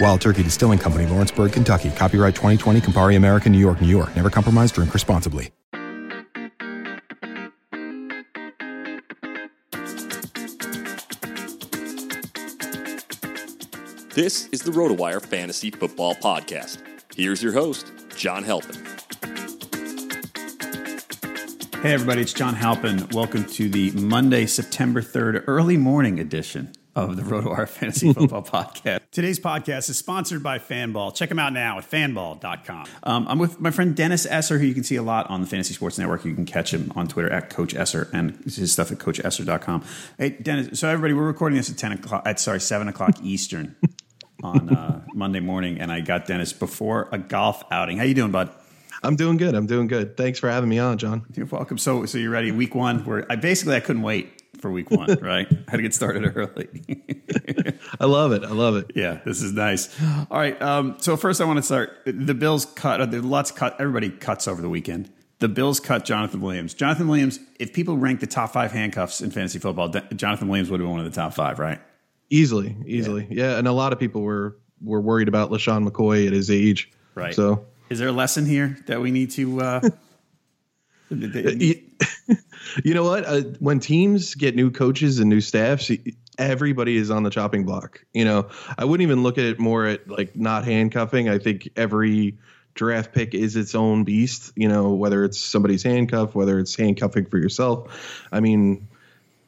Wild Turkey Distilling Company, Lawrenceburg, Kentucky. Copyright 2020, Campari American, New York, New York. Never compromise, drink responsibly. This is the RotoWire Fantasy Football Podcast. Here's your host, John Halpin. Hey, everybody, it's John Halpin. Welcome to the Monday, September 3rd, early morning edition of the RotoWire Fantasy Football Podcast. Today's podcast is sponsored by Fanball. Check them out now at fanball.com. Um, I'm with my friend Dennis Esser, who you can see a lot on the Fantasy Sports Network. You can catch him on Twitter at Coach Esser and his stuff at CoachEsser.com. Hey, Dennis, so everybody, we're recording this at 10 o'clock, at, sorry, 7 o'clock Eastern on uh, Monday morning, and I got Dennis before a golf outing. How you doing, bud? I'm doing good. I'm doing good. Thanks for having me on, John. You're welcome. So, so you're ready? Week one. Where I basically I couldn't wait for week one. Right? I had to get started early. I love it. I love it. yeah, this is nice. All right. Um, so first, I want to start. The Bills cut. Uh, the lots cut. Everybody cuts over the weekend. The Bills cut Jonathan Williams. Jonathan Williams. If people rank the top five handcuffs in fantasy football, Jonathan Williams would have been one of the top five, right? Easily, easily. Yeah, yeah and a lot of people were were worried about LeSean McCoy at his age. Right. So, is there a lesson here that we need to? Uh, you, know what? Uh, when teams get new coaches and new staffs, everybody is on the chopping block. You know, I wouldn't even look at it more at like not handcuffing. I think every draft pick is its own beast. You know, whether it's somebody's handcuff, whether it's handcuffing for yourself. I mean,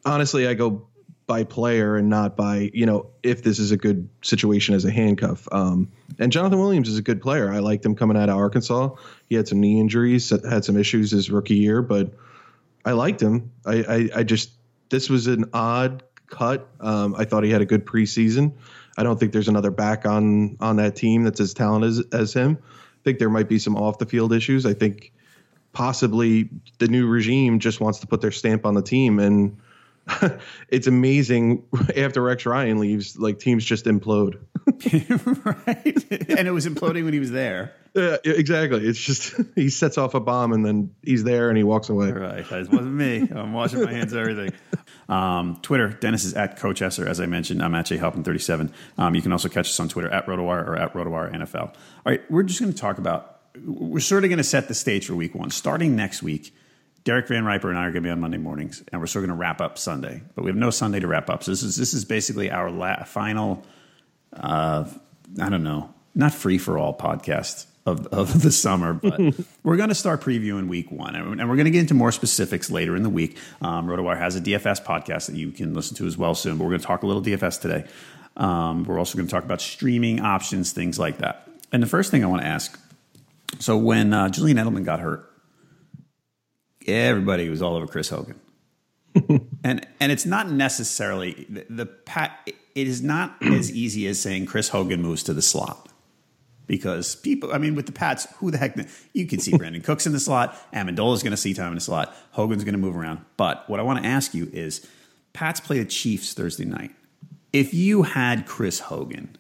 honestly, I go by player and not by you know if this is a good situation as a handcuff. Um, and Jonathan Williams is a good player. I liked him coming out of Arkansas. He had some knee injuries, had some issues his rookie year, but I liked him. I, I, I just this was an odd cut. Um, I thought he had a good preseason. I don't think there's another back on on that team that's as talented as, as him. I think there might be some off the field issues. I think possibly the new regime just wants to put their stamp on the team and it's amazing after Rex Ryan leaves, like teams just implode. right. And it was imploding when he was there. Yeah, exactly. It's just he sets off a bomb and then he's there and he walks away. Right. It wasn't me. I'm washing my hands of everything. Um, Twitter, Dennis is at Coach Esser. As I mentioned, I'm at JHalpin37. Um, you can also catch us on Twitter at RotoWire or at RotoWire NFL. All right. We're just going to talk about, we're sort of going to set the stage for week one. Starting next week, Derek Van Riper and I are going to be on Monday mornings, and we're still going to wrap up Sunday. But we have no Sunday to wrap up. So this is this is basically our la- final uh, I don't know, not free for all podcast of, of the summer, but we're going to start previewing week one. And we're going to get into more specifics later in the week. Um, RotoWire has a DFS podcast that you can listen to as well soon, but we're going to talk a little DFS today. Um, we're also going to talk about streaming options, things like that. And the first thing I want to ask so when uh, Julian Edelman got hurt, everybody was all over Chris Hogan. and and it's not necessarily the, the pat. It is not as easy as saying Chris Hogan moves to the slot because people. I mean, with the Pats, who the heck? You can see Brandin Cooks in the slot. Amendola is going to see time in the slot. Hogan's going to move around. But what I want to ask you is, Pats play the Chiefs Thursday night. If you had Chris Hogan,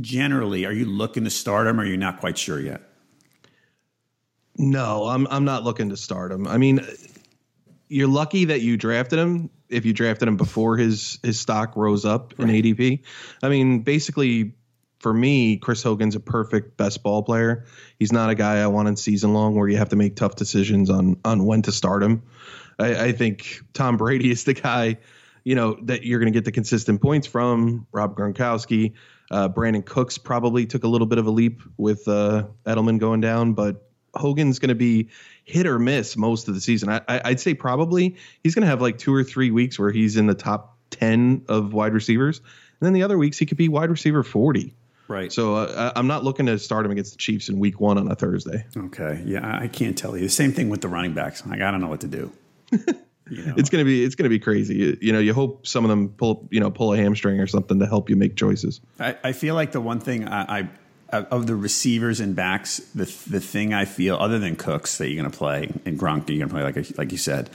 generally, are you looking to start him, or are you not quite sure yet? No, I'm I'm not looking to start him. I mean, you're lucky that you drafted him if you drafted him before his his stock rose up in ADP. I mean, basically for me, Chris Hogan's a perfect best ball player. He's not a guy I want in season long where you have to make tough decisions on on when to start him. I, I think Tom Brady is the guy, you know, that you're going to get the consistent points from. Rob Gronkowski, uh, Brandin Cooks probably took a little bit of a leap with uh, Edelman going down, but Hogan's going to be hit or miss most of the season. I, would say probably he's going to have like two or three weeks where he's in the top 10 of wide receivers. And then the other weeks he could be wide receiver 40. Right. So uh, I'm not looking to start him against the Chiefs in week one on a Thursday. Okay. Yeah, I can't tell you. The same thing with the running backs. Like, I don't know what to do. You know? it's gonna be it's gonna be crazy. You know, you hope some of them pull you know pull a hamstring or something to help you make choices. I, I feel like the one thing I, I of the receivers and backs, the the thing I feel other than Cooks that you're gonna play and Gronk you're gonna play like like you said,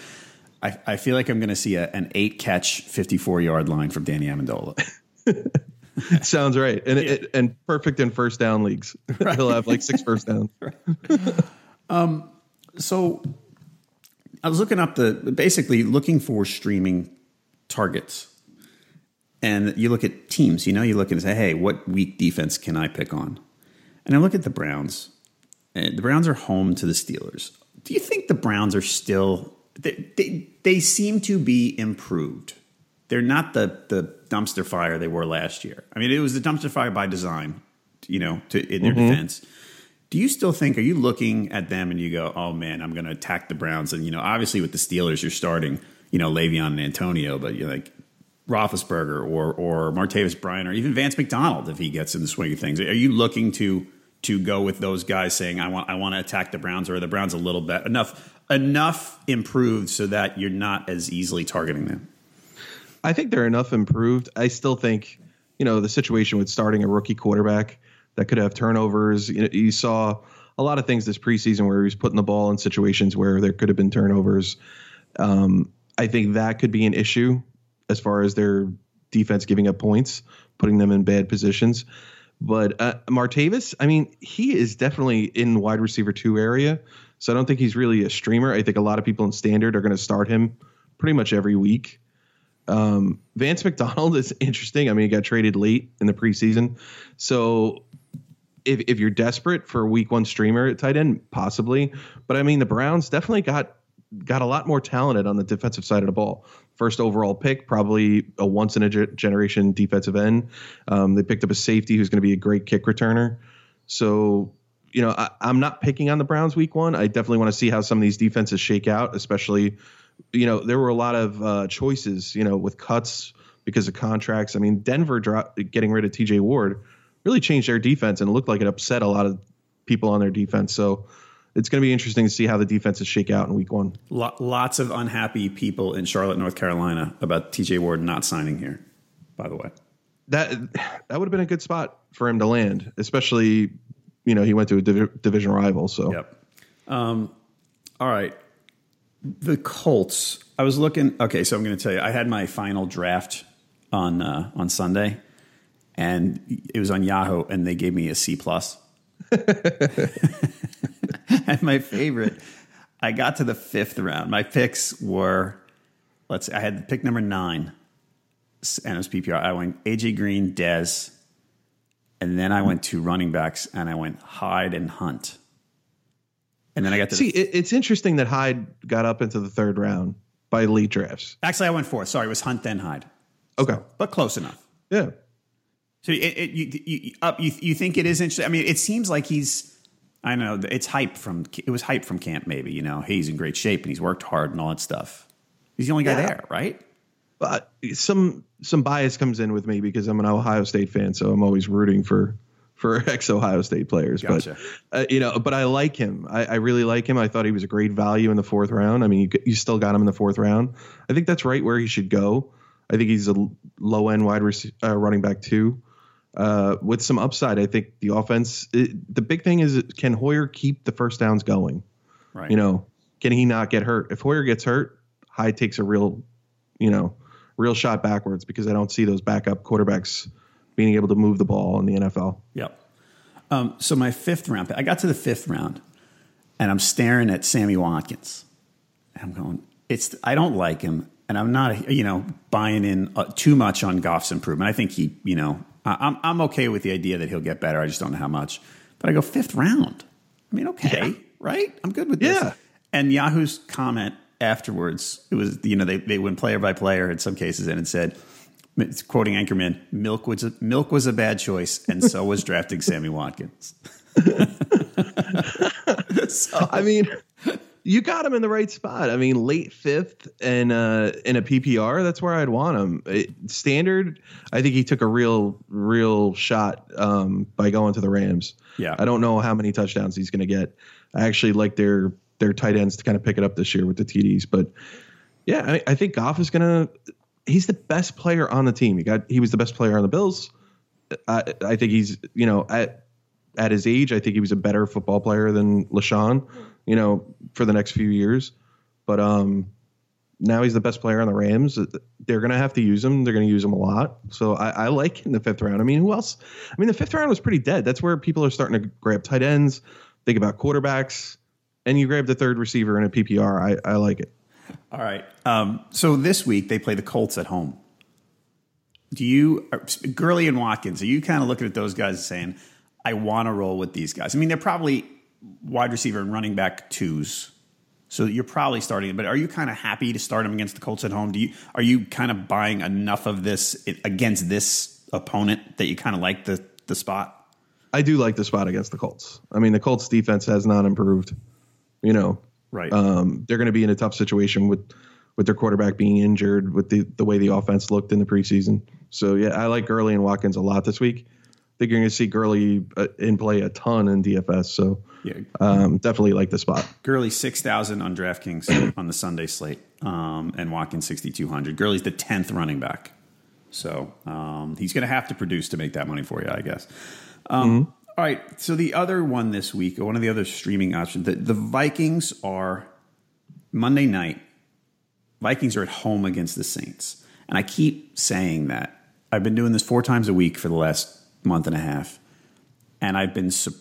I, I feel like I'm gonna see a, an eight catch, 54 yard line from Danny Amendola. Sounds right, and yeah. it, and perfect in first down leagues. Right. He'll have like six first downs. um, so I was looking up the basically looking for streaming targets, and you look at teams. You know, you look and say, "Hey, what weak defense can I pick on?" And I look at the Browns. And the Browns are home to the Steelers. Do you think the Browns are still? They, they, they seem to be improved they're not the the dumpster fire they were last year. I mean, it was the dumpster fire by design, you know, to, in their mm-hmm. defense. Do you still think? Are you looking at them and you go, "Oh man, I'm going to attack the Browns"? And you know, obviously with the Steelers, you're starting, you know, Le'Veon and Antonio, but you're like Roethlisberger or or Martavis Bryant or even Vance McDonald if he gets in the swing of things. Are you looking to to go with those guys saying, "I want I want to attack the Browns," or the Browns a little bit enough enough improved so that you're not as easily targeting them? I think they're enough improved. I still think, you know, the situation with starting a rookie quarterback that could have turnovers. You, know, you saw a lot of things this preseason where he was putting the ball in situations where there could have been turnovers. Um, I think that could be an issue as far as their defense giving up points, putting them in bad positions. But uh, Martavis, I mean, he is definitely in wide receiver two area. So I don't think he's really a streamer. I think a lot of people in standard are going to start him pretty much every week. Um, Vance McDonald is interesting. I mean, he got traded late in the preseason. So if, if you're desperate for a week one streamer at tight end, possibly. But I mean, the Browns definitely got got a lot more talented on the defensive side of the ball. First overall pick, probably a once in a generation defensive end. Um, they picked up a safety who's going to be a great kick returner. So, you know, I, I'm not picking on the Browns week one. I definitely want to see how some of these defenses shake out, especially you know, there were a lot of uh, choices, you know, with cuts because of contracts. I mean, Denver getting rid of TJ Ward really changed their defense and it looked like it upset a lot of people on their defense. So it's going to be interesting to see how the defenses shake out in week one. Lots of unhappy people in Charlotte, North Carolina about TJ Ward not signing here, by the way. That that would have been a good spot for him to land, especially, you know, he went to a div- division rival. So, yep. Um, all right the Colts. I was looking. Okay, so I'm going to tell you. I had my final draft on uh, on Sunday, and it was on Yahoo, and they gave me a C plus. and my favorite, I got to the fifth round. My picks were, let's. I had pick number nine, and it was PPR. I went AJ Green, Dez, and then I went to running backs, and I went Hyde and Hunt. And then I got to see. The, it, it's interesting that Hyde got up into the third round by elite drafts. Actually, I went fourth. Sorry, it was Hunt then Hyde. Okay, but close enough. Yeah. So it, it, you, you, up, you, you think it is interesting? I mean, it seems like he's. I know it's hype from it was hype from camp. Maybe you know he's in great shape and he's worked hard and all that stuff. He's the only guy yeah. there, right? But some some bias comes in with me because I'm an Ohio State fan, so I'm always rooting for for ex Ohio State players. Gotcha. But uh, you know, but I like him. I, I, really like him. I thought he was a great value in the fourth round. I mean, you, you still got him in the fourth round. I think that's right where he should go. I think he's a low end wide rec- uh, running back too uh, with some upside. I think the offense. It, the big thing is, can Hoyer keep the first downs going? Right. You know, can he not get hurt? If Hoyer gets hurt, Hyde takes a real, you know, real shot backwards because I don't see those backup quarterbacks being able to move the ball in the NFL. Yep. Um, so my fifth round, I got to the fifth round, and I'm staring at Sammy Watkins. And I'm going, it's I don't like him, and I'm not, you know, buying in uh, too much on Goff's improvement. I think he, you know, I'm I'm okay with the idea that he'll get better. I just don't know how much. But I go fifth round. I mean, okay, yeah. right? I'm good with this. Yeah. And Yahoo's comment afterwards, it was you know they they went player by player in some cases, and it said, quoting Anchorman, "Milk was a, milk was a bad choice, and so was drafting Sammy Watkins." so, I mean, you got him in the right spot. I mean, late fifth and uh, in a PPR, that's where I'd want him. It, standard, I think he took a real, real shot um, by going to the Rams. Yeah, I don't know how many touchdowns he's going to get. I actually like their their tight ends to kind of pick it up this year with the TDs, but yeah, I, I think Goff is going to. He's the best player on the team. He got he was the best player on the Bills. I, I think he's you know at at his age, I think he was a better football player than LeSean, you know, for the next few years. But um, now he's the best player on the Rams. They're going to have to use him. They're going to use him a lot. So I, I like in the fifth round. I mean, who else? I mean, the fifth round was pretty dead. That's where people are starting to grab tight ends, think about quarterbacks, and you grab the third receiver in a PPR. I, I like it. All right. Um, so this week they play the Colts at home. Do you, Gurley and Watkins, are you kind of looking at those guys saying, I want to roll with these guys? I mean, they're probably wide receiver and running back twos. So you're probably starting, but are you kind of happy to start them against the Colts at home? Do you are you kind of buying enough of this against this opponent that you kind of like the the spot? I do like the spot against the Colts. I mean, the Colts defense has not improved. You know, right? Um, they're going to be in a tough situation with with their quarterback being injured, with the the way the offense looked in the preseason. So yeah, I like Gurley and Watkins a lot this week. Think you're going to see Gurley uh, in play a ton in DFS. So yeah, um, definitely like the spot. Gurley six thousand on DraftKings on the Sunday slate, um, and Watkins sixty two hundred. Gurley's the tenth running back, so um, he's going to have to produce to make that money for you, I guess. Um, mm-hmm. All right, so the other one this week, one of the other streaming options, the, the Vikings are Monday night. Vikings are at home against the Saints, and I keep saying that. I've been doing this four times a week for the last month and a half, and I've been. Su-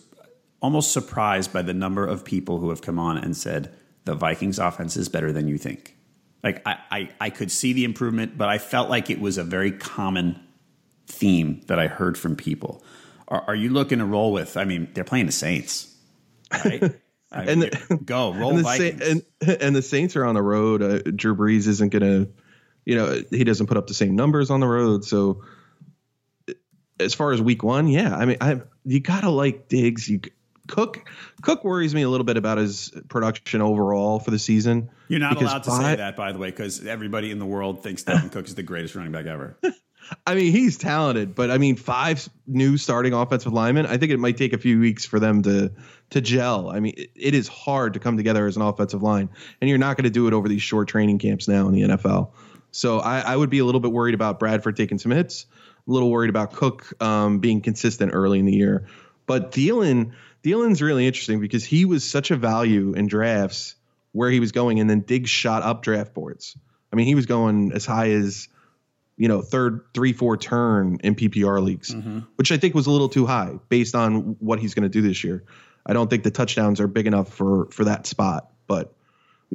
almost surprised by the number of people who have come on and said the Vikings offense is better than you think. Like I, I, I could see the improvement, but I felt like it was a very common theme that I heard from people. Are, are you looking to roll with? I mean, they're playing the Saints, right? I mean, and the, go roll and the, Vikings. and, and the Saints are on the road. Uh, Drew Brees isn't going to, you know, he doesn't put up the same numbers on the road. So as far as week one, yeah, I mean, I you gotta like Diggs. You Cook Cook worries me a little bit about his production overall for the season. You're not allowed to say that, by the way, because everybody in the world thinks Dalvin Cook is the greatest running back ever. I mean, he's talented, but I mean, five new starting offensive linemen. I think it might take a few weeks for them to to gel. I mean, it, it is hard to come together as an offensive line, and you're not going to do it over these short training camps now in the NFL. So I, I, would be a little bit worried about Bradford taking some hits, a little worried about Cook um, being consistent early in the year. But Thielen, Thielen's really interesting because he was such a value in drafts where he was going, and then Diggs shot up draft boards. I mean, he was going as high as you know third, three, four turn in PPR leagues, mm-hmm. which I think was a little too high based on what he's going to do this year. I don't think the touchdowns are big enough for for that spot, but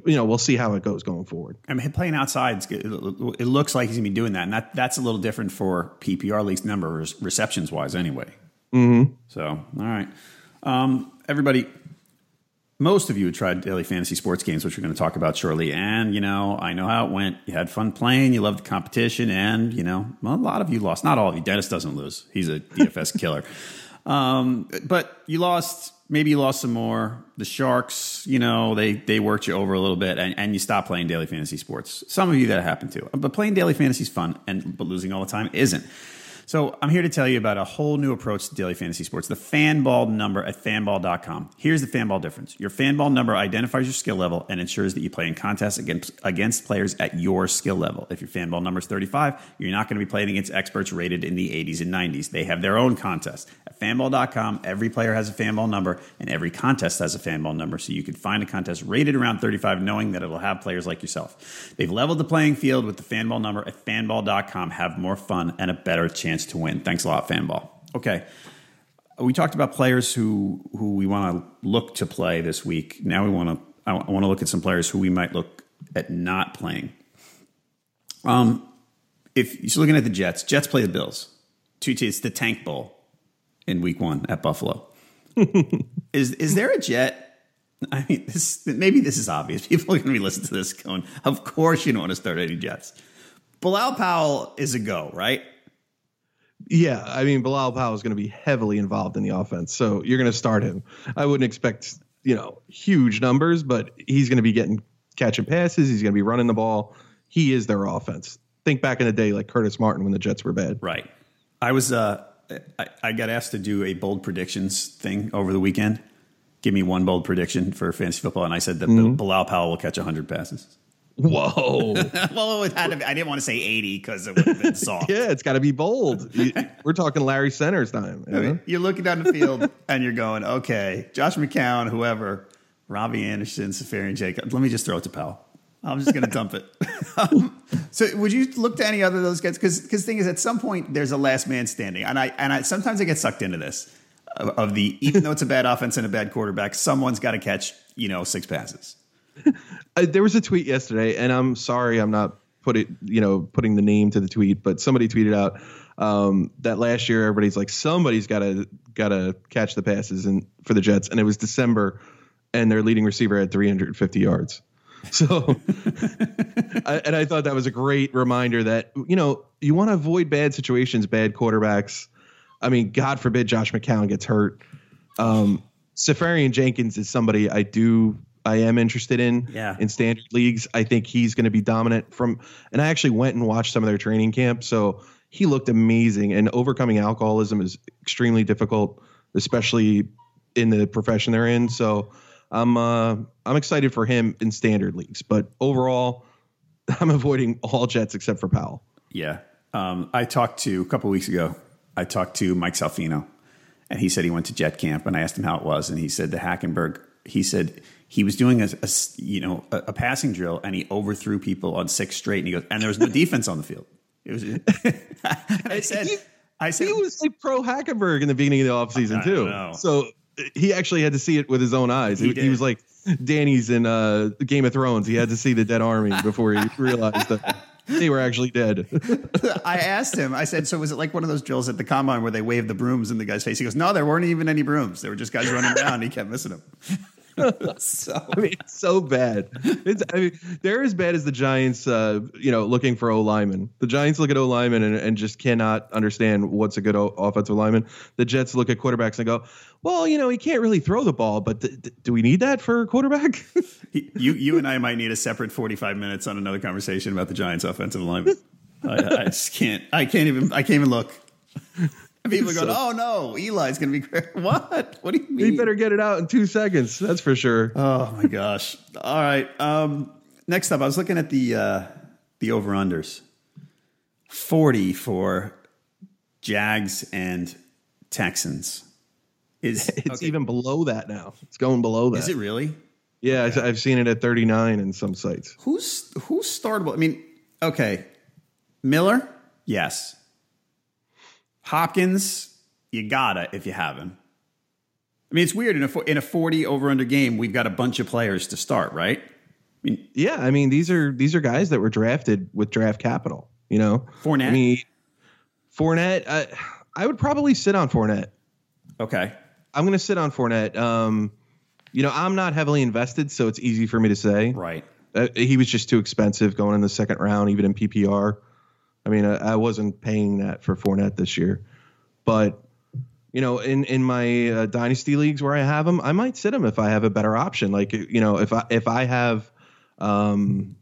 you know, we'll see how it goes going forward. I mean, playing outside, it looks like he's going to be doing that, and that that's a little different for PPR leagues numbers receptions wise, anyway. Mm-hmm. So, all right. Um, everybody, most of you tried daily fantasy sports games, which we're going to talk about shortly. And, you know, I know how it went. You had fun playing, you loved the competition, and, you know, well, a lot of you lost. Not all of you. Dennis doesn't lose, he's a DFS killer. Um, but you lost, maybe you lost some more. The Sharks, you know, they, they worked you over a little bit, and, and you stopped playing daily fantasy sports. Some of you that happened to. But playing daily fantasy is fun, and but losing all the time isn't. So I'm here to tell you about a whole new approach to daily fantasy sports, the fanball number at fanball.com. Here's the fanball difference. Your fanball number identifies your skill level and ensures that you play in contests against, against players at your skill level. If your fanball number is 35, you're not going to be playing against experts rated in the 80s and 90s. They have their own contests. At fanball.com, every player has a fanball number and every contest has a fanball number. So you can find a contest rated around 35 knowing that it'll have players like yourself. They've leveled the playing field with the fanball number at fanball.com. Have more fun and a better chance chance to win. Thanks a lot, Fanball. Okay. We talked about players who who we want to look to play this week. Now we want to I want to look at some players who we might look at not playing. Um, if you're looking at the Jets, Jets play the Bills. It's the Tank Bowl in Week One at Buffalo. is is there a Jet? I mean, this maybe this is obvious. People are going to be listening to this going, "Of course, you don't want to start any Jets." Bilal Powell is a go, right? Yeah, I mean Bilal Powell is going to be heavily involved in the offense, so you're going to start him. I wouldn't expect you know huge numbers, but he's going to be getting catching passes. He's going to be running the ball. He is their offense. Think back in the day like Curtis Martin when the Jets were bad. Right. I was uh I, I got asked to do a bold predictions thing over the weekend. Give me one bold prediction for fantasy football, and I said that mm-hmm. Bilal Powell will catch 100 passes. Whoa. well, it had to be, I didn't want to say 80 because it would have been soft. yeah, it's got to be bold. We're talking Larry Centers time. You know? You're looking down the field and you're going, okay, Josh McCown, whoever, Robby Anderson, Seferian Jacob. Let me just throw it to Powell. I'm just going to dump it. um, so, would you look to any other of those guys? Because, because thing is, at some point, there's a last man standing, and I and I sometimes I get sucked into this of the even though it's a bad offense and a bad quarterback, someone's got to catch you know six passes. uh, there was a tweet yesterday, and I'm sorry, I'm not putting you know putting the name to the tweet, but somebody tweeted out um, that last year everybody's like somebody's got to got to catch the passes and for the Jets, and it was December, and their leading receiver had 350 yards. So, I, and I thought that was a great reminder that you know you want to avoid bad situations, bad quarterbacks. I mean, God forbid Josh McCown gets hurt. Um, Seferian-Jenkins is somebody I do I am interested in yeah. in standard leagues. I think he's going to be dominant from and I actually went and watched some of their training camp. So he looked amazing and overcoming alcoholism is extremely difficult, especially in the profession they're in. So I'm uh, I'm excited for him in standard leagues, but overall I'm avoiding all Jets except for Powell. Yeah. Um, I talked to a couple weeks ago. I talked to Mike Salfino, and he said he went to Jet camp, and I asked him how it was, and he said the Hackenberg. He said he was doing a, a you know a, a, passing drill and he overthrew people on six straight and he goes and there was no defense on the field. It was. I said, he, I said he was like pro Hackenberg in the beginning of the offseason too. So he actually had to see it with his own eyes. He, he was like Danny's in uh, Game of Thrones. He had to see the dead army before he realized that. They were actually dead. I asked him. I said, "So was it like one of those drills at the combine where they wave the brooms in the guy's face?" He goes, "No, there weren't even any brooms. There were just guys running around. He kept missing them." so I mean, it's so bad. It's I mean, they're as bad as the Giants. Uh, you know, looking for O lineman. The Giants look at O lineman and, and just cannot understand what's a good o- offensive lineman. The Jets look at quarterbacks and go, "Well, you know, he can't really throw the ball, but th- th- do we need that for a quarterback?" you you and I might need a separate forty five minutes on another conversation about the Giants' offensive lineman. I, I just can't. I can't even. I can't even look. People are going, so, oh no, Eli's going to be great. What? What do you mean? He better get it out in two seconds. That's for sure. Oh my gosh. All right. Um, next up, I was looking at the uh, the over unders. Forty for Jags and Texans. Is it's okay. even below that now? It's going below that. Is it really? Yeah, okay. I've seen it at thirty nine in some sites. Who's who's startable? I mean, okay, Miller. Yes. Hopkins, you gotta if you have him. I mean, it's weird in a in a forty over under game. We've got a bunch of players to start, right? I mean, yeah, I mean these are these are guys that were drafted with draft capital. You know, Fournette. I mean, Fournette. I, I would probably sit on Fournette. Okay, I'm going to sit on Fournette. Um, you know, I'm not heavily invested, so it's easy for me to say. Right. Uh, he was just too expensive going in the second round, even in PPR. I mean, I, I wasn't paying that for Fournette this year, but you know, in in my uh, dynasty leagues where I have him, I might sit him if I have a better option. Like you know, if I if I have, um,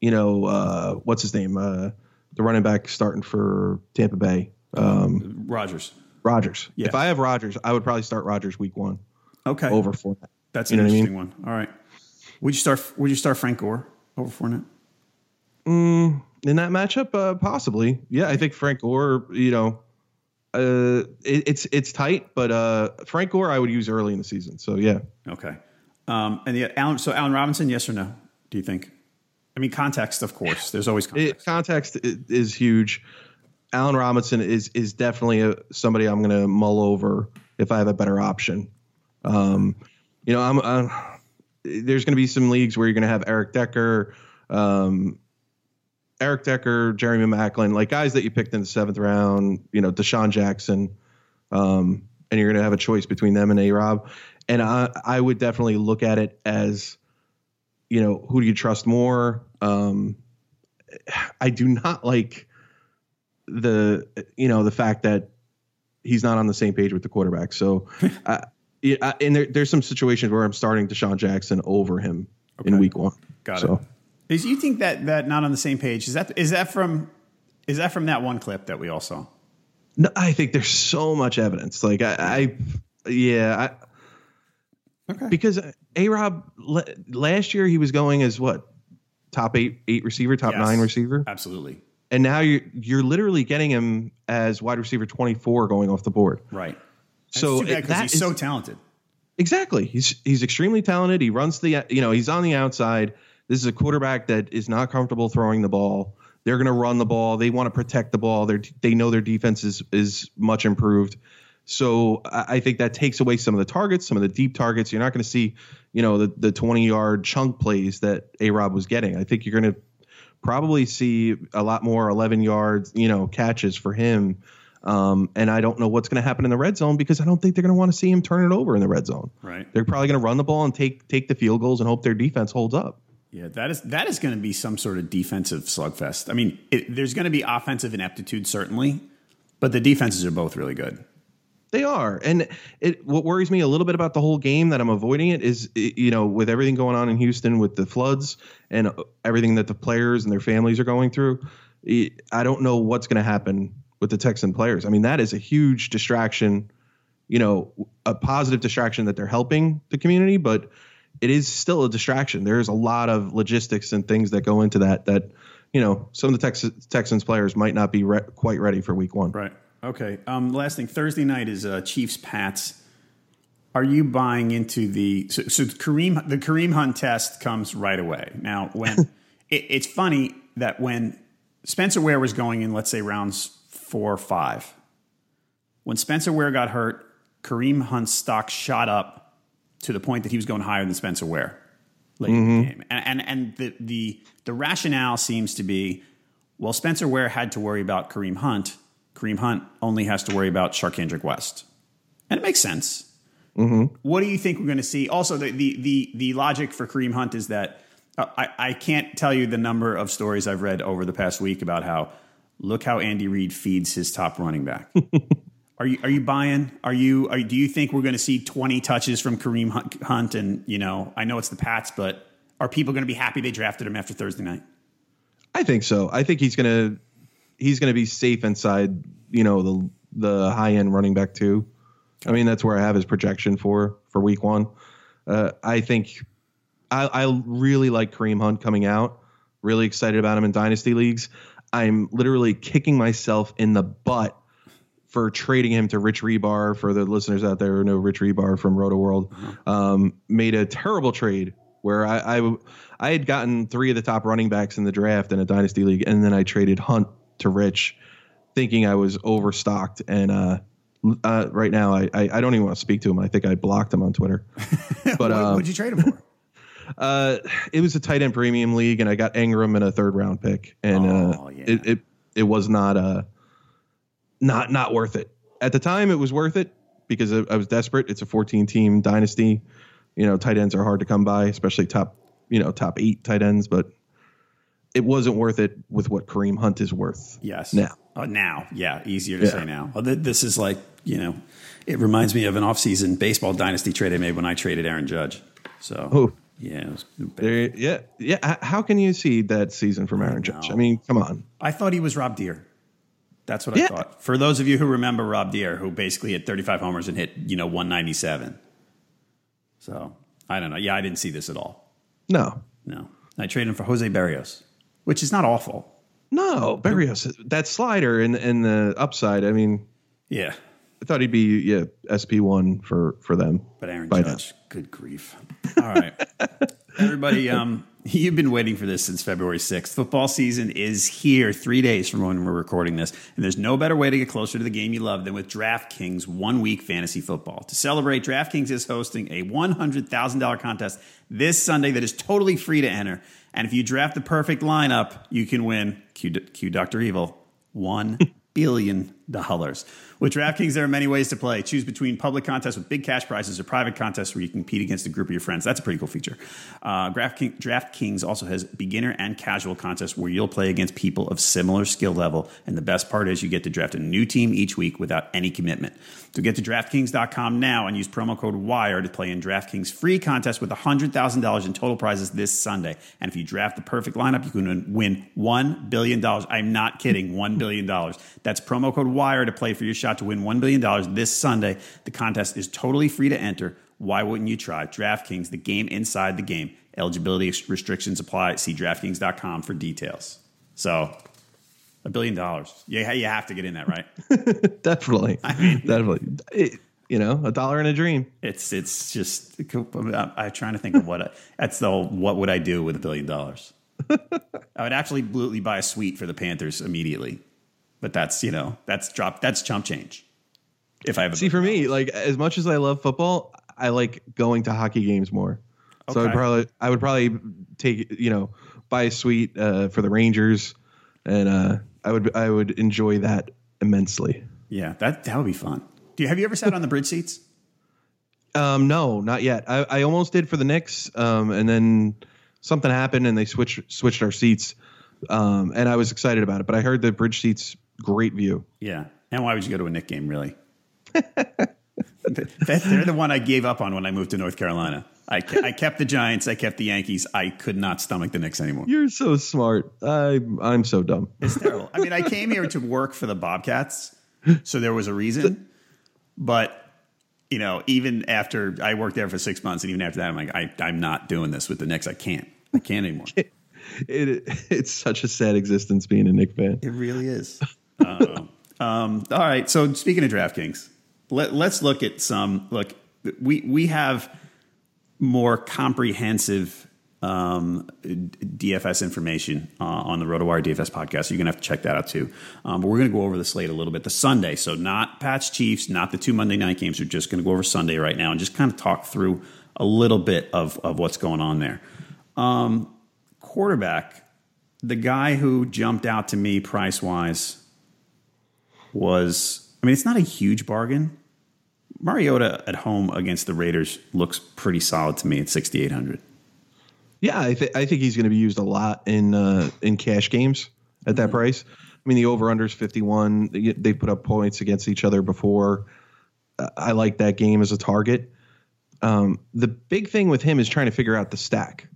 you know, uh, what's his name, uh, the running back starting for Tampa Bay, um, Rogers. Rodgers. Yeah. If I have Rodgers, I would probably start Rodgers week one Okay. over Fournette. That's You an know what I interesting one. All right. Would you start? Would you start Frank Gore over Fournette? In that matchup, uh, possibly. Yeah, I think Frank Gore. You know, uh, it, it's it's tight, but uh, Frank Gore I would use early in the season. So yeah, Okay. Um, and the Allen. So Allen Robinson, yes or no? Do you think? I mean, context, of course. There's always context. it, context is huge. Allen Robinson is is definitely a, somebody I'm going to mull over if I have a better option. Um, you know, I'm. Uh, there's going to be some leagues where you're going to have Eric Decker, um, Eric Decker, Jeremy Maclin, like guys that you picked in the seventh round. You know, DeSean Jackson, um, and you're going to have a choice between them and A Rob. And I, I would definitely look at it as, you know, who do you trust more? Um, I do not like the you know the fact that he's not on the same page with the quarterback. So, yeah, I- and there, there's some situations where I'm starting DeSean Jackson over him in week one. Got so, it. Is you think that that not on the same page? Is that is that from is that from that one clip that we all saw? No, I think there's so much evidence. Like I, I yeah, I, Okay. because uh, A Rob last year he was going as what top eight eight receiver, top Yes. nine receiver, Absolutely. and now you're you're literally getting him as wide receiver 24 going off the board. Right. So it's too bad it- because that he's is- so talented. Exactly. He's he's extremely talented. He runs the you know he's on the outside. This is a quarterback that is not comfortable throwing the ball. They're going to run the ball. They want to protect the ball. They they know their defense is is much improved. So I I think that takes away some of the targets, some of the deep targets. You're not going to see, you know, the the 20 yard chunk plays that A Rob was getting. I think you're going to probably see a lot more 11 yards, you know, catches for him. Um, and I don't know what's going to happen in the red zone because I don't think they're going to want to see him turn it over in the red zone. Right. They're probably going to run the ball and take take the field goals and hope their defense holds up. Yeah, that is that is going to be some sort of defensive slugfest. I mean, it, there's going to be offensive ineptitude certainly, but the defenses are both really good. They are, and it what worries me a little bit about the whole game that I'm avoiding it is you know with everything going on in Houston with the floods and uh, everything that the players and their families are going through. I don't know what's going to happen with the Texan players. I mean, that is a huge distraction. You know, a positive distraction that they're helping the community, but it is still a distraction. There's a lot of logistics and things that go into that. That you know, some of the Tex- Texans players might not be re- quite ready for Week One. Right. Okay. Um, last thing, Thursday night is uh, Chiefs Pats. Are you buying into the so, so Kareem the Kareem Hunt test comes right away? Now, when it, it's funny that when Spencer Ware was going in, let's say rounds four or five, when Spencer Ware got hurt, Kareem Hunt's stock shot up to the point that he was going higher than Spencer Ware late in the game. And and, and the, the the rationale seems to be, well, Spencer Ware had to worry about Kareem Hunt. Kareem Hunt only has to worry about Sharkendrick West, and it makes sense. What do you think we're going to see? Also, the the the, the logic for Kareem Hunt is that uh, I I can't tell you the number of stories I've read over the past week about how look how Andy Reid feeds his top running back. Are you are you buying? Are you are, do you think we're going to see 20 touches from Kareem Hunt, and you know, I know it's the Pats, but are people going to be happy they drafted him after Thursday night? I think so. I think he's gonna he's gonna be safe inside, you know, the the high end running back too. I mean, that's where I have his projection for for week one. Uh, I think I, I really like Kareem Hunt coming out. Really excited about him in dynasty leagues. I'm literally kicking myself in the butt for trading him to Rich Hribar. For the listeners out there who know Rich Hribar from Roto World, um, made a terrible trade where I, I I had gotten three of the top running backs in the draft in a dynasty league, and then I traded Hunt to Rich, thinking I was overstocked. And uh, uh, right now, I, I I don't even want to speak to him. I think I blocked him on Twitter. But what, um, you trade him for? uh, it was a tight end premium league, and I got Engram in a third round pick, and Oh, uh, yeah. it, it it was not uh not not worth it at the time. It was worth it because I, I was desperate. It's a 14 team dynasty, You know, tight ends are hard to come by, especially top, you know, top eight tight ends, but it wasn't worth it with what Kareem Hunt is worth. Yes. Now. Uh, now, yeah, easier to Yeah. say now. Well, this is like you know, it reminds me of an offseason baseball dynasty trade I made when I traded Aaron Judge. So, Oh. yeah, There, yeah, yeah. How can you see that season from Aaron Judge? I mean, come on. I thought he was Rob Deer. That's what I thought. For those of you who remember Rob Deer, who basically hit 35 homers and hit you know 197. So I don't know. Yeah, I didn't see this at all. No, No, I traded him for Jose Berrios, which is not awful. no, Berrios, that slider and and the upside. I mean, Yeah, I thought he'd be yeah SP one for for them. But Aaron Judge, good grief. All right. Everybody, um, you've been waiting for this since February 6th. Football season is here, three days from when we're recording this. And there's no better way to get closer to the game you love than with DraftKings one week fantasy football. To celebrate, DraftKings is hosting a $100,000 contest this Sunday that is totally free to enter. And if you draft the perfect lineup, you can win, Q Dr. Evil, $1 billion. With DraftKings, there are many ways to play. Choose between public contests with big cash prizes or private contests where you compete against a group of your friends. That's a pretty cool feature. Uh, DraftKings, DraftKings also has beginner and casual contests where you'll play against people of similar skill level. And the best part is you get to draft a new team each week without any commitment. So get to DraftKings.com now and use promo code WIRE to play in DraftKings free contest with $100,000 in total prizes this Sunday. And if you draft the perfect lineup, you can win $1 billion. I'm not kidding, $1 billion. That's promo code WIRE to play for your shot to win $1 billion this Sunday. The contest is totally free to enter. Why wouldn't you try? DraftKings, the game inside the game. Eligibility restrictions apply. See DraftKings.com for details. So, a billion dollars. Yeah, you have to get in that, right? Definitely, I mean, definitely. It- you know, a dollar in a dream. It's it's just I'm, I'm trying to think of what I, that's the whole, what would I do with a billion dollars? I would absolutely buy a suite for the Panthers immediately, but that's you know that's drop that's chump change. If I have a See, for me, like as much as I love football, I like going to hockey games more. So I'd probably I would probably take you know buy a suite uh, for the Rangers, and uh, I would I would enjoy that immensely. yeah that that would be fun. Do you have you ever sat on the bridge seats? Um, no, not yet. I, I almost did for the Knicks, um, and then something happened and they switched switched our seats, um, and I was excited about it. But I heard the bridge seats great view. Yeah, and why would you go to a Knick game really? They're the one I gave up on when I moved to North Carolina. I, I kept the Giants. I kept the Yankees. I could not stomach the Knicks anymore. You're so smart. I I'm so dumb. It's terrible. I mean, I came here to work for the Bobcats, so there was a reason. But you know, even after I worked there for six months, and even after that, I'm like, I, I'm not doing this with the Knicks. I can't. I can't anymore. It it's such a sad existence being a Knick fan. It really is. Um, all right. So speaking of DraftKings, let, let's look at some. Look, we we have more comprehensive um, DFS information uh, on the RotoWire DFS podcast. You're gonna have to check that out too. Um, but we're gonna go over the slate a little bit. The Sunday, so not Pats Chiefs, not the two Monday night games. We're just gonna go over Sunday right now and just kind of talk through a little bit of of what's going on there. Um, quarterback, the guy who jumped out to me price wise was, I mean, it's not a huge bargain. Mariota at home against the Raiders looks pretty solid to me at 6,800. Yeah, I, th- I think he's going to be used a lot in uh, in cash games at that price. I mean, the over under is 51. They, put up points against each other before. I like that game as a target. Um, the big thing with him is trying to figure out the stack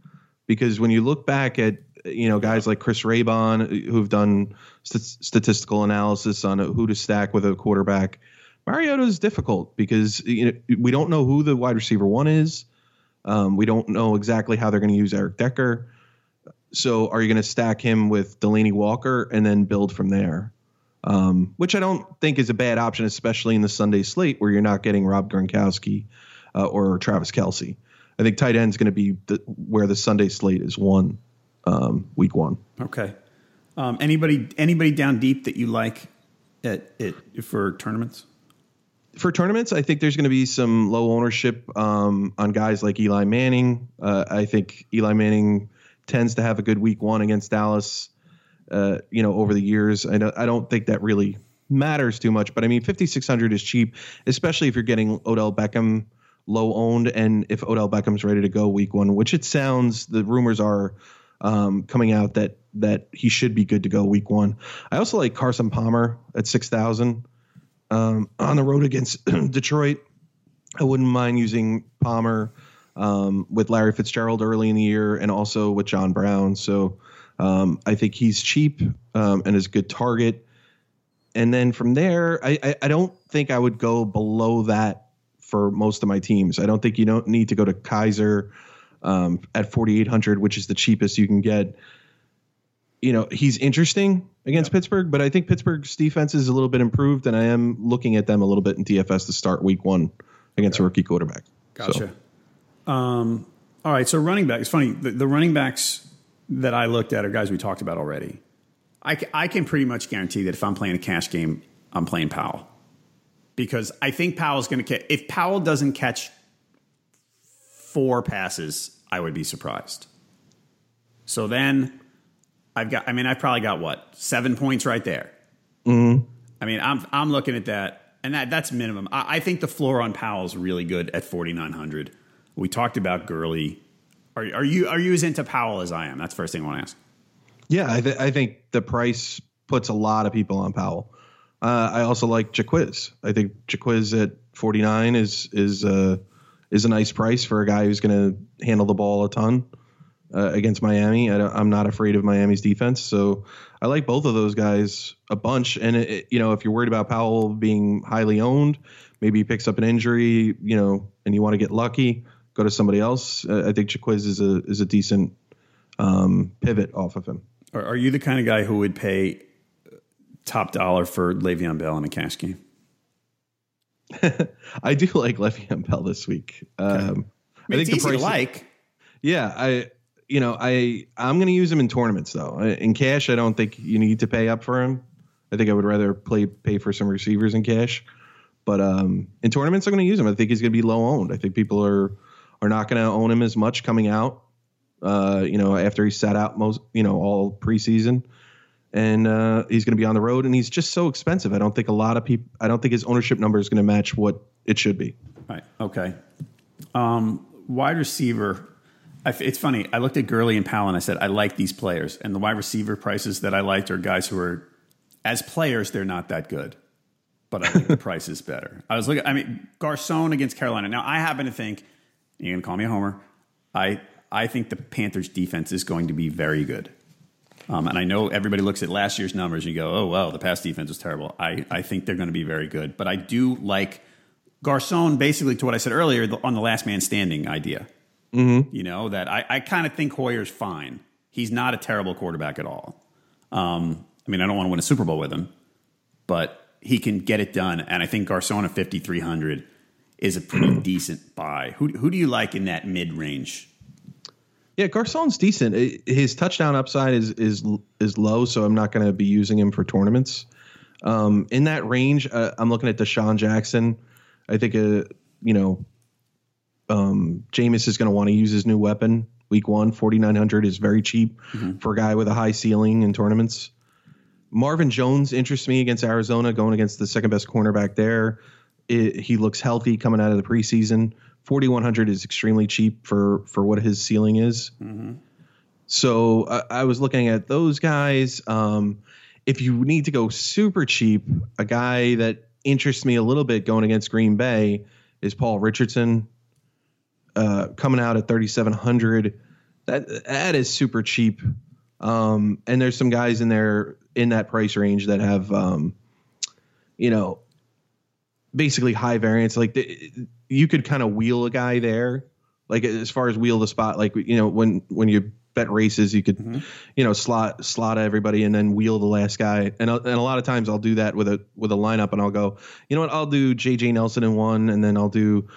because when you look back at you know guys like Chris Raybon who've done st- statistical analysis on who to stack with a quarterback, Mariota is difficult because you know we don't know who the wide receiver one is. Um, we don't know exactly how they're going to use Eric Decker. So are you going to stack him with Delanie Walker and then build from there? Um, which I don't think is a bad option, especially in the Sunday slate where you're not getting Rob Gronkowski uh, or Travis Kelce. I think tight end is going to be the, where the Sunday slate is won um, week one. Okay. Um, anybody anybody down deep that you like at, at for tournaments? for tournaments, I think there's going to be some low ownership um, on guys like Eli Manning. Uh, I think Eli Manning tends to have a good week one against Dallas. Uh, you know, over the years, I don't, I don't think that really matters too much. But I mean, 5600 is cheap, especially if you're getting Odell Beckham low owned, and if Odell Beckham's ready to go week one, which it sounds, the rumors are um, coming out that that he should be good to go week one. I also like Carson Palmer at six thousand um, on the road against Detroit. I wouldn't mind using Palmer um, with Larry Fitzgerald early in the year and also with John Brown. So um, I think he's cheap um, and is a good target. And then from there, I, I, I, don't think I would go below that for most of my teams. I don't think you don't need to go to Kizer um, at 4,800, which is the cheapest you can get. You know, he's interesting against Pittsburgh, but I think Pittsburgh's defense is a little bit improved, and I am looking at them a little bit in DFS to start week one against okay. a rookie quarterback. Gotcha. So. Um, all right, so running back. It's funny. The, the, running backs that I looked at are guys we talked about already. I, I can pretty much guarantee that if I'm playing a cash game, I'm playing Powell because I think Powell's going to catch. If Powell doesn't catch four passes, I would be surprised. So then I've got. I mean, I've probably got what seven points right there. Mm-hmm. I mean, I'm I'm looking at that, and that that's minimum. I, I think the floor on Powell is really good at 4,900. We talked about Gurley. Are, are you are you as into Powell as I am? That's the first thing I want to ask. Yeah, I, th- I think the price puts a lot of people on Powell. Uh, I also like Jacquizz. I think Jacquizz at 49 is is uh, is a nice price for a guy who's going to handle the ball a ton uh, against Miami. I am not afraid of Miami's defense, so I like both of those guys a bunch. And it, it, you know, if you're worried about Powell being highly owned, maybe he picks up an injury, you know, and you want to get lucky, go to somebody else. Uh, I think Jacquizz is a is a decent um, pivot off of him. Are, are you the kind of guy who would pay top dollar for Le'Veon Bell in a cash game? I do like Le'Veon Bell this week. Um, I, mean, I think it's easy to like. Yeah, I you know, I I'm going to use him in tournaments though. In cash, I don't think you need to pay up for him. I think I would rather play pay for some receivers in cash. But um, in tournaments, I'm going to use him. I think he's going to be low owned. I think people are are not going to own him as much coming out. Uh, you know, after he sat out most, you know, all preseason, and uh, he's going to be on the road, and he's just so expensive. I don't think a lot of people. I don't think his ownership number is going to match what it should be. Right. Okay. Um, wide receiver it's funny. I looked at Gurley and Powell and I said, I like these players. And the wide receiver prices that I liked are guys who are, as players, they're not that good. But I think the price is better. I was looking, I mean, Garcon against Carolina. Now, I happen to think, you're going to call me a homer. I, I think the Panthers' defense is going to be very good. Um, and I know everybody looks at last year's numbers and you go, oh, well, the pass defense was terrible. I, I think they're going to be very good. But I do like Garcon, basically, to what I said earlier on the last man standing idea. Mm-hmm. You know, that I, I kind of think Hoyer's fine. He's not a terrible quarterback at all. Um, I mean, I don't want to win a Super Bowl with him, but he can get it done. And I think Garcon at 5,300 is a pretty decent buy. Who, who do you like in that mid range? Yeah, Garcon's decent. His touchdown upside is is is low, so I'm not going to be using him for tournaments. Um, in that range, uh, I'm looking at DeSean Jackson. I think a uh, you know um, Jameis is going to want to use his new weapon week one. 4,900 is very cheap mm-hmm. for a guy with a high ceiling in tournaments. Marvin Jones interests me against Arizona, going against the second best cornerback there. It, he looks healthy coming out of the preseason. 4,100 is extremely cheap for for what his ceiling is. Mm-hmm. So I, I, was looking at those guys. Um, if you need to go super cheap, a guy that interests me a little bit going against Green Bay is Paul Richardson uh, coming out at 3700 that that is super cheap um, and there's some guys in there in that price range that have um, you know basically high variance like the, you could kind of wheel a guy there like as far as wheel the spot like you know when when you bet races you could mm-hmm. you know slot slot everybody and then wheel the last guy and and a lot of times I'll do that with a with a lineup and I'll go you know what I'll do JJ Nelson in one and then I'll do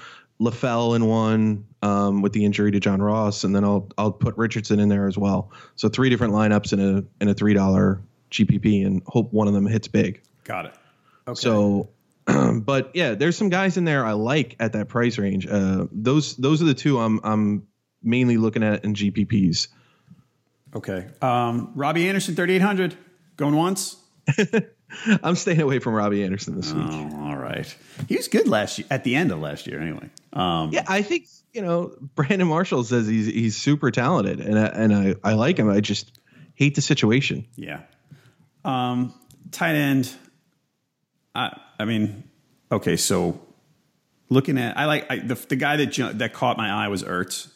LaFell in one um, with the injury to John Ross, and then I'll I'll put Richardson in there as well. So three different lineups in a in a three dollar GPP, and hope one of them hits big. Got it. Okay. So, but yeah, there's some guys in there I like at that price range. Uh, those those are the two I'm I'm mainly looking at in GPPs. Okay. Um, Robby Anderson, 3,800, going once. I'm staying away from Robby Anderson this week. Oh, all right. He was good last year, at the end of last year, anyway. Um, yeah, I think you know Brandon Marshall says he's he's super talented, and I, and I I like him. I just hate the situation. Yeah. Um, tight end. I I mean, okay, so looking at I like I, the the guy that ju- that caught my eye was Ertz,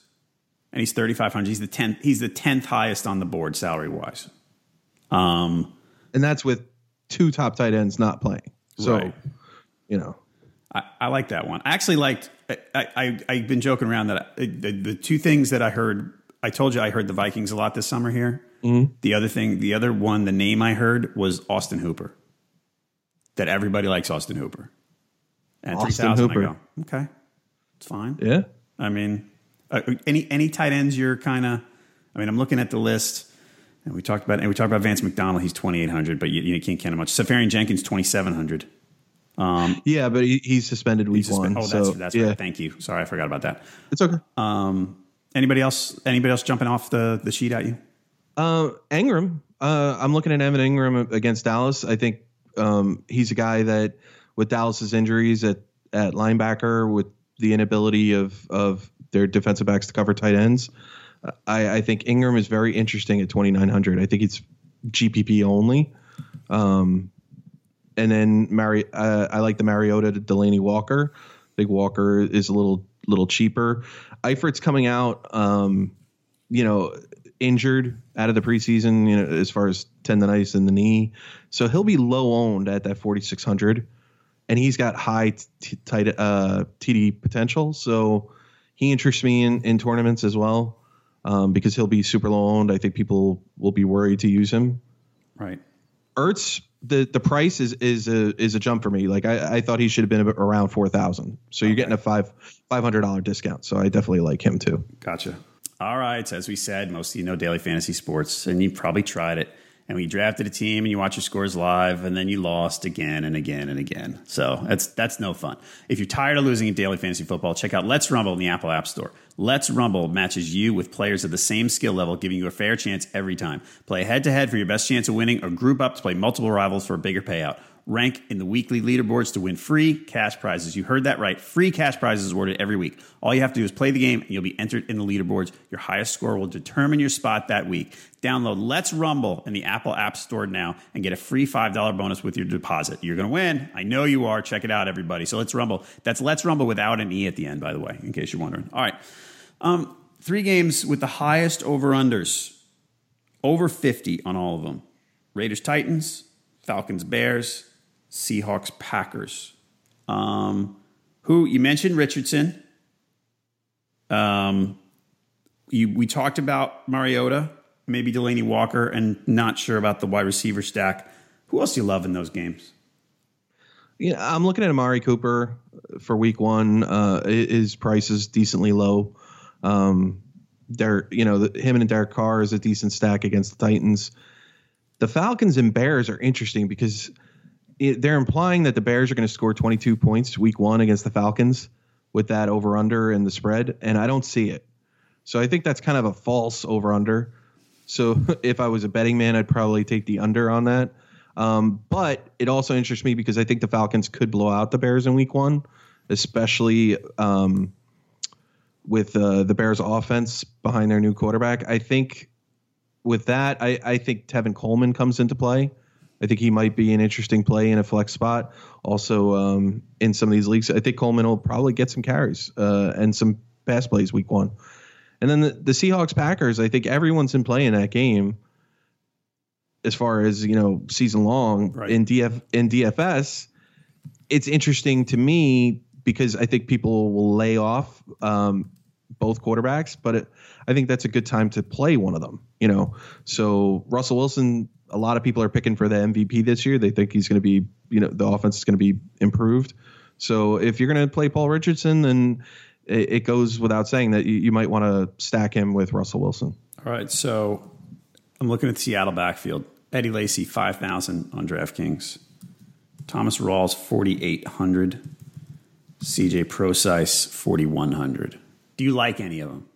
and he's thirty five hundred. He's the tenth. He's the tenth highest on the board salary wise. Um, and that's with two top tight ends not playing. So, Right. you know, I, I like that one. I actually liked. I, I I've been joking around that I, the, the two things that I heard. I told you I heard the Vikings a lot this summer here. The other thing, the other one, the name I heard was Austin Hooper. That everybody likes Austin Hooper. And Austin Hooper. go, okay, it's fine. yeah. I mean, uh, any any tight ends you're kind of. I mean, I'm looking at the list, and we talked about and we talked about Vance McDonald. He's 2,800, but you, you can't count him much. Seferian-Jenkins 2,700. Yeah, but he, he's suspended week He's suspe- one. oh, so, that's that's yeah, right. Thank you. Sorry, I forgot about that. it's okay. Um, anybody else? Anybody else jumping off the the sheet at you? Uh, Engram. Uh, I'm looking at Evan Engram against Dallas. I think um, he's a guy that, with Dallas's injuries at at linebacker, with the inability of of their defensive backs to cover tight ends, I, I think Engram is very interesting at 2,900. I think it's GPP only. Um, and then Mari, uh, I like the Mariota to Delanie Walker. I think Walker is a little little cheaper. Eifert's coming out. Um, you know, injured out of the preseason, you know, as far as tendonitis in the knee. So he'll be low owned at that 4,600. And he's got high t- tight, uh, TD potential. So he interests me in, in tournaments as well um, because he'll be super low owned. I think people will be worried to use him. Right. Ertz, the, the price is is a is a jump for me. Like I, I thought he should have been around four thousand. So you're getting a five five hundred dollar discount. So I definitely like him too. Gotcha. All right. As we said, most of you know daily fantasy sports, and you probably tried it. And we drafted a team, and you watch your scores live, and then you lost again and again and again. So that's that's no fun. If you're tired of losing in daily fantasy football, check out Let's Rumble in the Apple App Store. Let's Rumble matches you with players of the same skill level, giving you a fair chance every time. Play head to head for your best chance of winning, or group up to play multiple rivals for a bigger payout. Rank in the weekly leaderboards to win free cash prizes. You heard that right. Free cash prizes awarded every week. All you have to do is play the game and you'll be entered in the leaderboards. Your highest score will determine your spot that week. Download Let's Rumble in the Apple App Store now and get a free $5 bonus with your deposit. You're going to win. I know you are. Check it out, everybody. So Let's Rumble. That's Let's Rumble without an E at the end, by the way, in case you're wondering. All right. Um, three games with the highest over unders over 50 on all of them Raiders Titans, Falcons Bears, Seahawks Packers. Um, who you mentioned Richardson. Um, you, we talked about Mariota, maybe Delanie Walker, and not sure about the wide receiver stack. Who else do you love in those games? Yeah, I'm looking at Amari Cooper for week one. Uh, his price is decently low. Um, there, you know, the, him and Derek Carr is a decent stack against the Titans. The Falcons and Bears are interesting because it, they're implying that the Bears are going to score 22 points week one against the Falcons with that over under and the spread, and I don't see it. So I think that's kind of a false over under. So if I was a betting man, I'd probably take the under on that. Um, but it also interests me because I think the Falcons could blow out the Bears in week one, especially um, with uh, the Bears offense behind their new quarterback. I think with that, I, I think Tevin Coleman comes into play. I think he might be an interesting play in a flex spot. Also, um, in some of these leagues, I think Coleman will probably get some carries uh, and some pass plays week one. And then the, the Seahawks Packers, I think everyone's in play in that game as far as, you know, season long Right. in DF in DFS. It's interesting to me because I think people will lay off um, both quarterbacks, but it, I think that's a good time to play one of them, you know. So Russell Wilson, a lot of people are picking for the MVP this year. They think he's going to be, you know, the offense is going to be improved. So if you're going to play Paul Richardson, then it, it goes without saying that you, you might want to stack him with Russell Wilson. All right, so I'm looking at Seattle backfield. Eddie Lacy, 5,000 on DraftKings. Thomas Rawls, 4,800. CJ Procise, 4,100. Do you like any of them?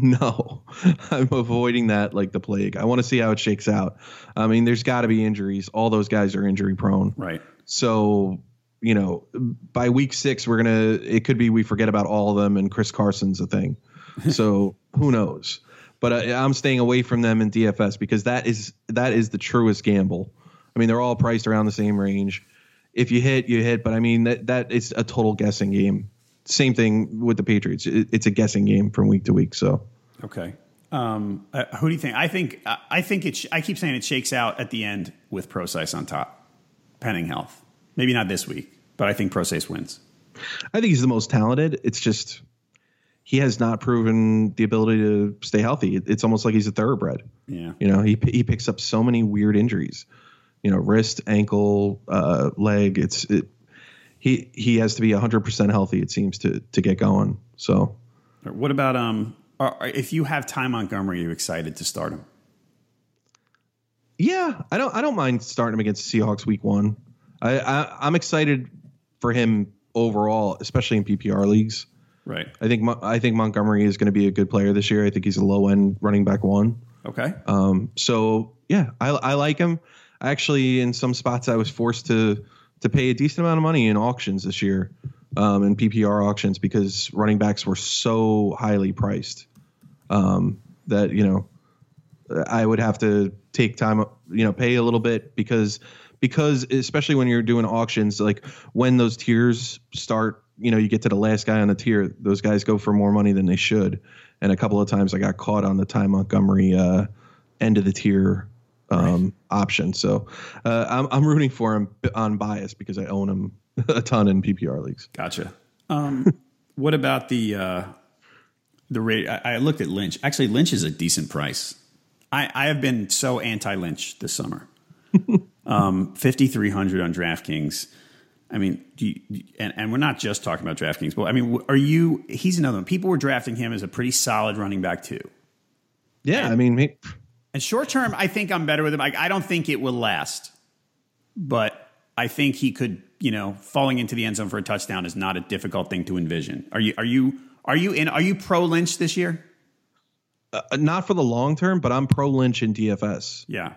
No, I'm avoiding that like the plague. I want to see how it shakes out. I mean, there's got to be injuries. All those guys are injury prone. Right. So, you know, by week six, we're gonna. It could be we forget about all of them, and Chris Carson's a thing. So who knows? But I, I'm staying away from them in DFS because that is that is the truest gamble. I mean, they're all priced around the same range. If you hit, you hit. But I mean, that that is a total guessing game. Same thing with the Patriots. It, it's a guessing game from week to week. So Okay. Um, uh, who do you think? I think uh, I think it. Sh- I keep saying it shakes out at the end with Procise on top, penning health. Maybe not this week, but I think Procise wins. I think he's the most talented. It's just he has not proven the ability to stay healthy. It- It's almost like he's a thoroughbred. Yeah. You know, he he picks up so many weird injuries. You know, wrist, ankle, uh, leg. It's it. He he has to be 100% healthy. It seems to to get going. So What about um? If you have Ty Montgomery, are you excited to start him? yeah, I don't I don't mind starting him against the Seahawks week one. I, I I'm excited for him overall, especially in PPR leagues. Right. I think I think Montgomery is going to be a good player this year. I think he's a low end running back one. Okay. Um, so yeah, I, I like him. Actually, in some spots, I was forced to to pay a decent amount of money in auctions this year, um, in PPR auctions because running backs were so highly priced um, that you know I would have to take time, you know, pay a little bit because because especially when you're doing auctions, like when those tiers start, you know, you get to the last guy on the tier, those guys go for more money than they should. And a couple of times I got caught on the Ty Montgomery uh, end of the tier um, option. So uh, I'm I'm rooting for him on bias because I own him a ton in PPR leagues. Gotcha. Um, what about the uh, the rate? I, I looked at Lynch. Actually, Lynch is a decent price. I, I have been so anti Lynch this summer. um, Fifty three hundred on DraftKings. I mean, do you, and, and we're not just talking about DraftKings, but I mean, are you? He's another one. People were drafting him as a pretty solid running back too. Yeah, I mean, me- And short term, I think I'm better with him. I, I don't think it will last, but I think he could. You know, falling into the end zone for a touchdown is not a difficult thing to envision. Are you? Are you? Are you in? Are you pro Lynch this year? uh, not for the long term, but I'm pro Lynch in DFS. Yeah.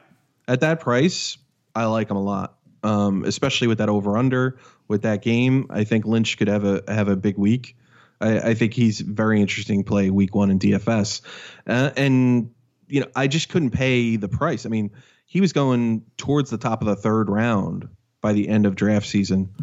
at that price, I like him a lot. Um, especially with that over under with that game, I think Lynch could have a have a big week. I, I think he's very interesting play week one in DFS, uh, and you know I just couldn't pay the price. I mean, he was going towards the top of the third round by the end of draft season,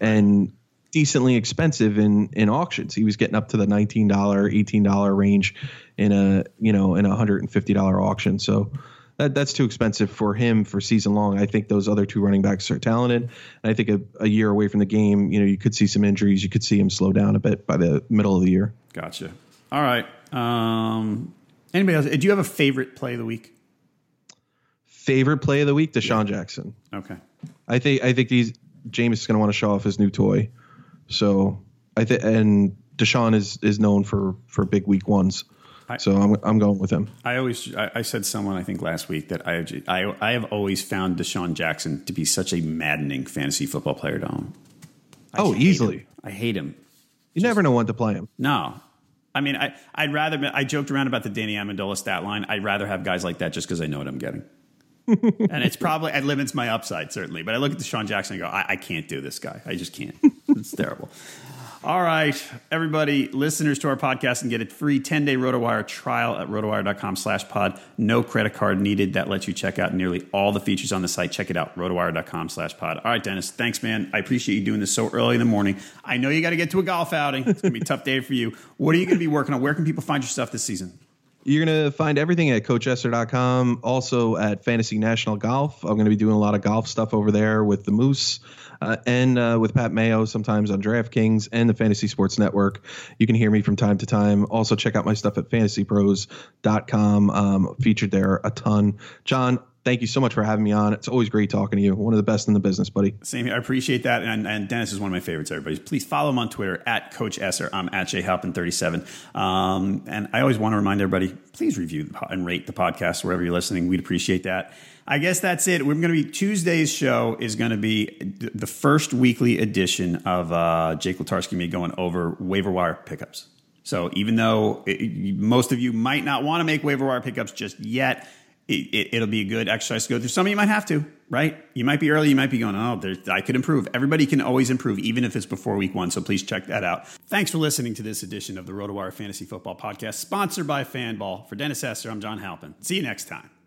and decently expensive in in auctions. He was getting up to the nineteen dollar, eighteen dollar range in a you know in a hundred and fifty dollar auction. So that that's too expensive for him for season long. I think those other two running backs are talented, and I think a, a year away from the game, you know, you could see some injuries. You could see him slow down a bit by the middle of the year. Gotcha. All right. Um, anybody else? Do you have a favorite play of the week? Favorite play of the week, DeSean Jackson. Okay. I think I think these Jameis is going to want to show off his new toy. So I think and DeSean is is known for for big week ones. I- so I'm I'm going with him. I always, I, I said someone I think last week that I, I, I have always found DeSean Jackson to be such a maddening fantasy football player to own. I Oh, easily. him. I hate him. You never know when to play him. No. I mean, I, I'd rather, I joked around about the Danny Amendola stat line. I'd rather have guys like that just because I know what I'm getting. and it's probably, it limits my upside, certainly. But I look at DeSean Jackson and go, I, I can't do this guy. I just can't. it's terrible. All right, everybody, listeners to our podcast and get a free 10-day RotoWire trial at rotowire.com slash pod. No credit card needed. That lets you check out nearly all the features on the site. Check it out, rotowire.com slash pod. All right, Dennis, thanks, man. I appreciate you doing this so early in the morning. I know you got to get to a golf outing. It's going to be a tough day for you. What are you going to be working on? Where can people find your stuff this season? You're going to find everything at coachesser.com, also at Fantasy National Golf. I'm going to be doing a lot of golf stuff over there with the Moose uh, and uh, with Pat Mayo sometimes on DraftKings and the Fantasy Sports Network. You can hear me from time to time. Also, check out my stuff at fantasypros.com, um, featured there a ton. John, thank you so much for having me on. It's always great talking to you. One of the best in the business, buddy. Same here. I appreciate that. And, and Dennis is one of my favorites, everybody. Please follow him on Twitter at Coach Esser. I'm at jhalpin37. Um, and I always want to remind everybody, please review and rate the podcast wherever you're listening. We'd appreciate that. I guess that's it. We're going to be Tuesday's show is going to be the first weekly edition of uh, Jake Latarski me going over waiver wire pickups. So even though it, most of you might not want to make waiver wire pickups just yet, it, will it, be a good exercise to go through. Some of you might have to, right? You might be early. You might be going, oh, I could improve. Everybody can always improve, even if it's before week one. So please check that out. Thanks for listening to this edition of the RotoWire Fantasy Football Podcast, sponsored by Fanball. For Dennis Esser, I'm John Halpin. See you next time.